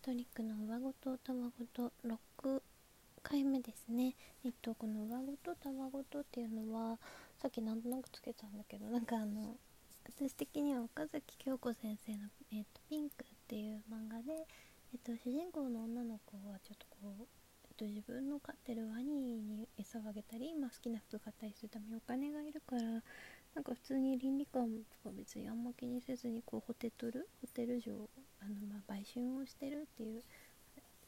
トリックの上ごとたわごと6回目ですね。えっとこの上ごとたわごとっていうのはさっきなんとなくつけたんだけどなんかあの私的には岡崎京子先生の、えっと「ピンク」っていう漫画で、えっと主人公の女の子はちょっとこう、と自分の飼ってるワニに餌をあげたり、まあ、好きな服買ったりするためにお金がいるからなんか普通に倫理観とか別にあんま気にせずにこうホテルホテル嬢あのまあ売春をしてるっていう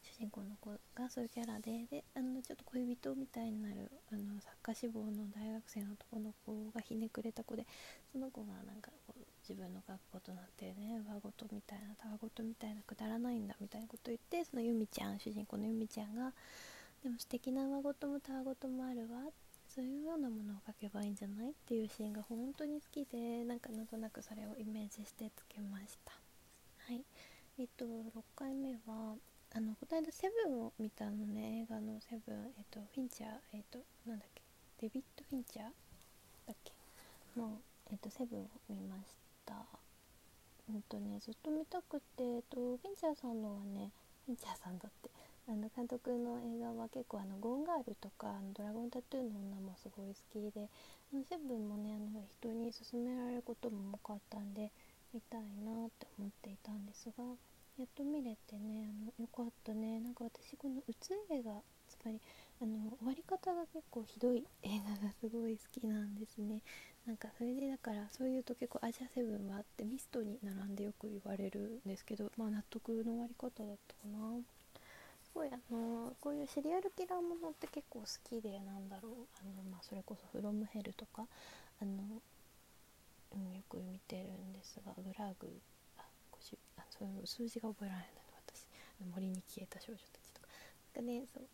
主人公の子がそういうキャラでであのちょっと恋人みたいになるあの作家志望の大学生の男の子がひねくれた子でその子がなんかこう自分の学校となってね上ごとみたいなたわごとみたいなくだらないんだみたいなこと言ってその由美ちゃん主人公の由美ちゃんがでも素敵な上ごともたわごともあるわそういうようなものを書けばいいんじゃないっていうシーンが本当に好きでなんかなんとなくそれをイメージしてつけました。はい。えっと6回目はあのこの間セブンを見たのね映画のセブンえっとフィンチャーえっとなんだっけデビッド・フィンチャーだっけ？のえっとセブンを見ました。た。うんとねずっと見たくてえっとフィンチャーさんのはねフィンチャーさんだってあの監督の映画は結構あのゴーンガールとかあのドラゴンタトゥーの女もすごい好きであのセブンもねあの人に勧められることも多かったんで見たいなって思っていたんですがやっと見れてねあのよかったね。なんか私この「うつ映画」つまりあの終わり方が結構ひどい映画がすごい好きなんですね。なんかそれでだからそういうと結構アジアセブンはあってミストに並んでよく言われるんですけどまあ納得の終わり方だったかな。すごいあのこういうシリアルキラーものって結構好きでなんだろう。あの、まあ、それこそ「フロムヘルとかあの、うん、よく見てるんですがグラグああそういう数字が覚えられないの私森に消えた少女たちとか。なんかねそう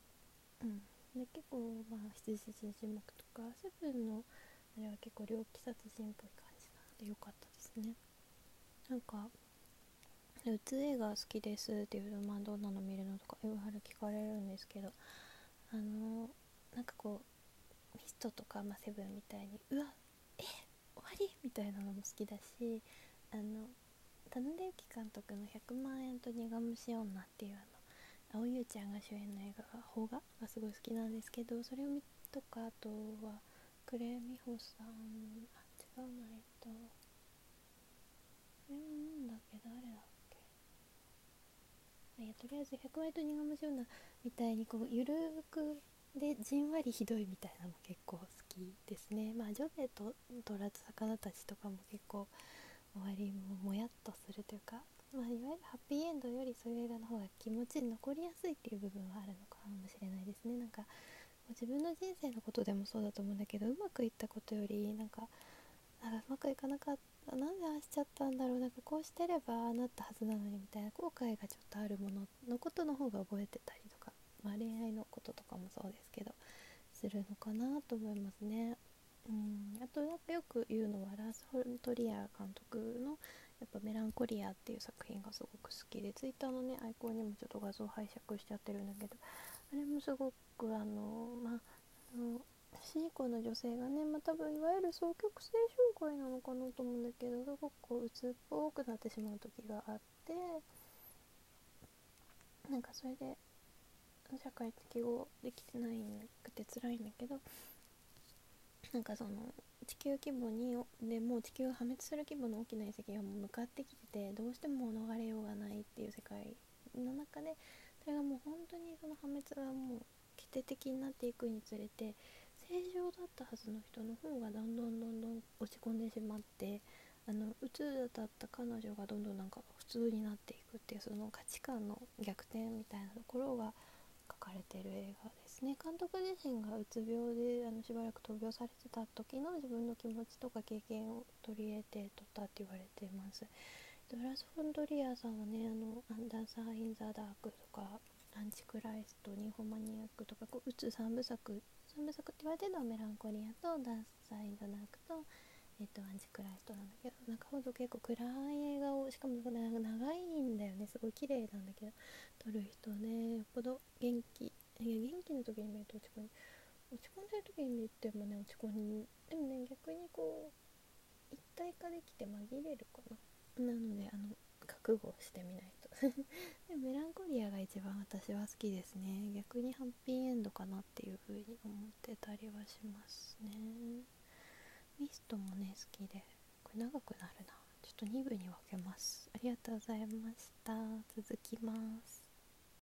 うん。で結構まあ羊人種目とかセブンのあれは結構猟奇殺人っぽい感じなのでよかったですね。なんかうつ映画好きですっていうとまあどんなの見るのとかいろいろ聞かれるんですけどあのなんかこうミストとか、まあ、セブンみたいにうわえ終わり？みたいなのも好きだしあの田野由紀監督の「100万円と苦虫女」っていうあの青優ちゃんが主演の映画が「邦画」がすごい好きなんですけどそれを見とかあとはクレ美穂さんあ違うなえっとこれなんだっけ誰だっけ。いやとりあえず100万円と苦虫女みたいにこうゆるくでじんわりひどいみたいなのも結構好きですね。まあジョベと取らず魚たちとかも結構終わりももやっとするというか、まあ、いわゆるハッピーエンドよりそういう映画の方が気持ちに残りやすいっていう部分はあるのかもしれないですね。なんか自分の人生のことでもそうだと思うんだけどうまくいったことよりなんかなんかうまくいかなかったなんでああしちゃったんだろうなんかこうしてればなったはずなのにみたいな後悔がちょっとあるもののことの方が覚えてたりとか、まあ、恋愛のこととかもそうですけどするのかなと思いますね。うんあとなんかよく言うのはラース・フォントリア監督のやっぱメランコリアっていう作品がすごく好きでツイッターのねアイコンにもちょっと画像拝借しちゃってるんだけどあれもすごくあのまああの主人公の女性がね、まあ、多分いわゆる双極性障害なのかなと思うんだけどすごくこう鬱っぽくなってしまう時があってなんかそれで社会適合できてないくて辛いんだけどなんかその地球規模にでもう地球を破滅する規模の大きな遺跡がもう向かってきててどうしても逃れようがないっていう世界の中でそれがもう本当にその破滅がもう決定的になっていくにつれて正常だったはずの人の方がどんどんどんどん落ち込んでしまってあのうつだった彼女がどんどんなんか普通になっていくっていうその価値観の逆転みたいなところがかれてる映画ですね。監督自身がうつ病であのしばらく闘病されてた時の自分の気持ちとか経験を取り入れて撮ったって言われています。ドラス・フォンドリアさんはねあの「アンダーサー・イン・ザ・ダーク」とか「アンチクライスト」「ニホマニアック」とかこううつ3部作3部作って言われてるのはメランコリアとダンサー・イン・ザ・ダークとえっと、アンチクライストなんだけどなんかほんと結構暗い映画をしかも長いんだよね。すごい綺麗なんだけど撮る人ね。よっぽど元気いや元気の時に見ると落ち込ん落ち込んでる時に見てもね落ち込んでもね逆にこう一体化できて紛れるかな。なのであの覚悟してみないと。でもメランコリアが一番私は好きですね。逆にハッピーエンドかなっていう風に思ってたりはしますね。ミストもね好きで。これ長くなるな。ちょっと2部に分けます。ありがとうございました。続きます。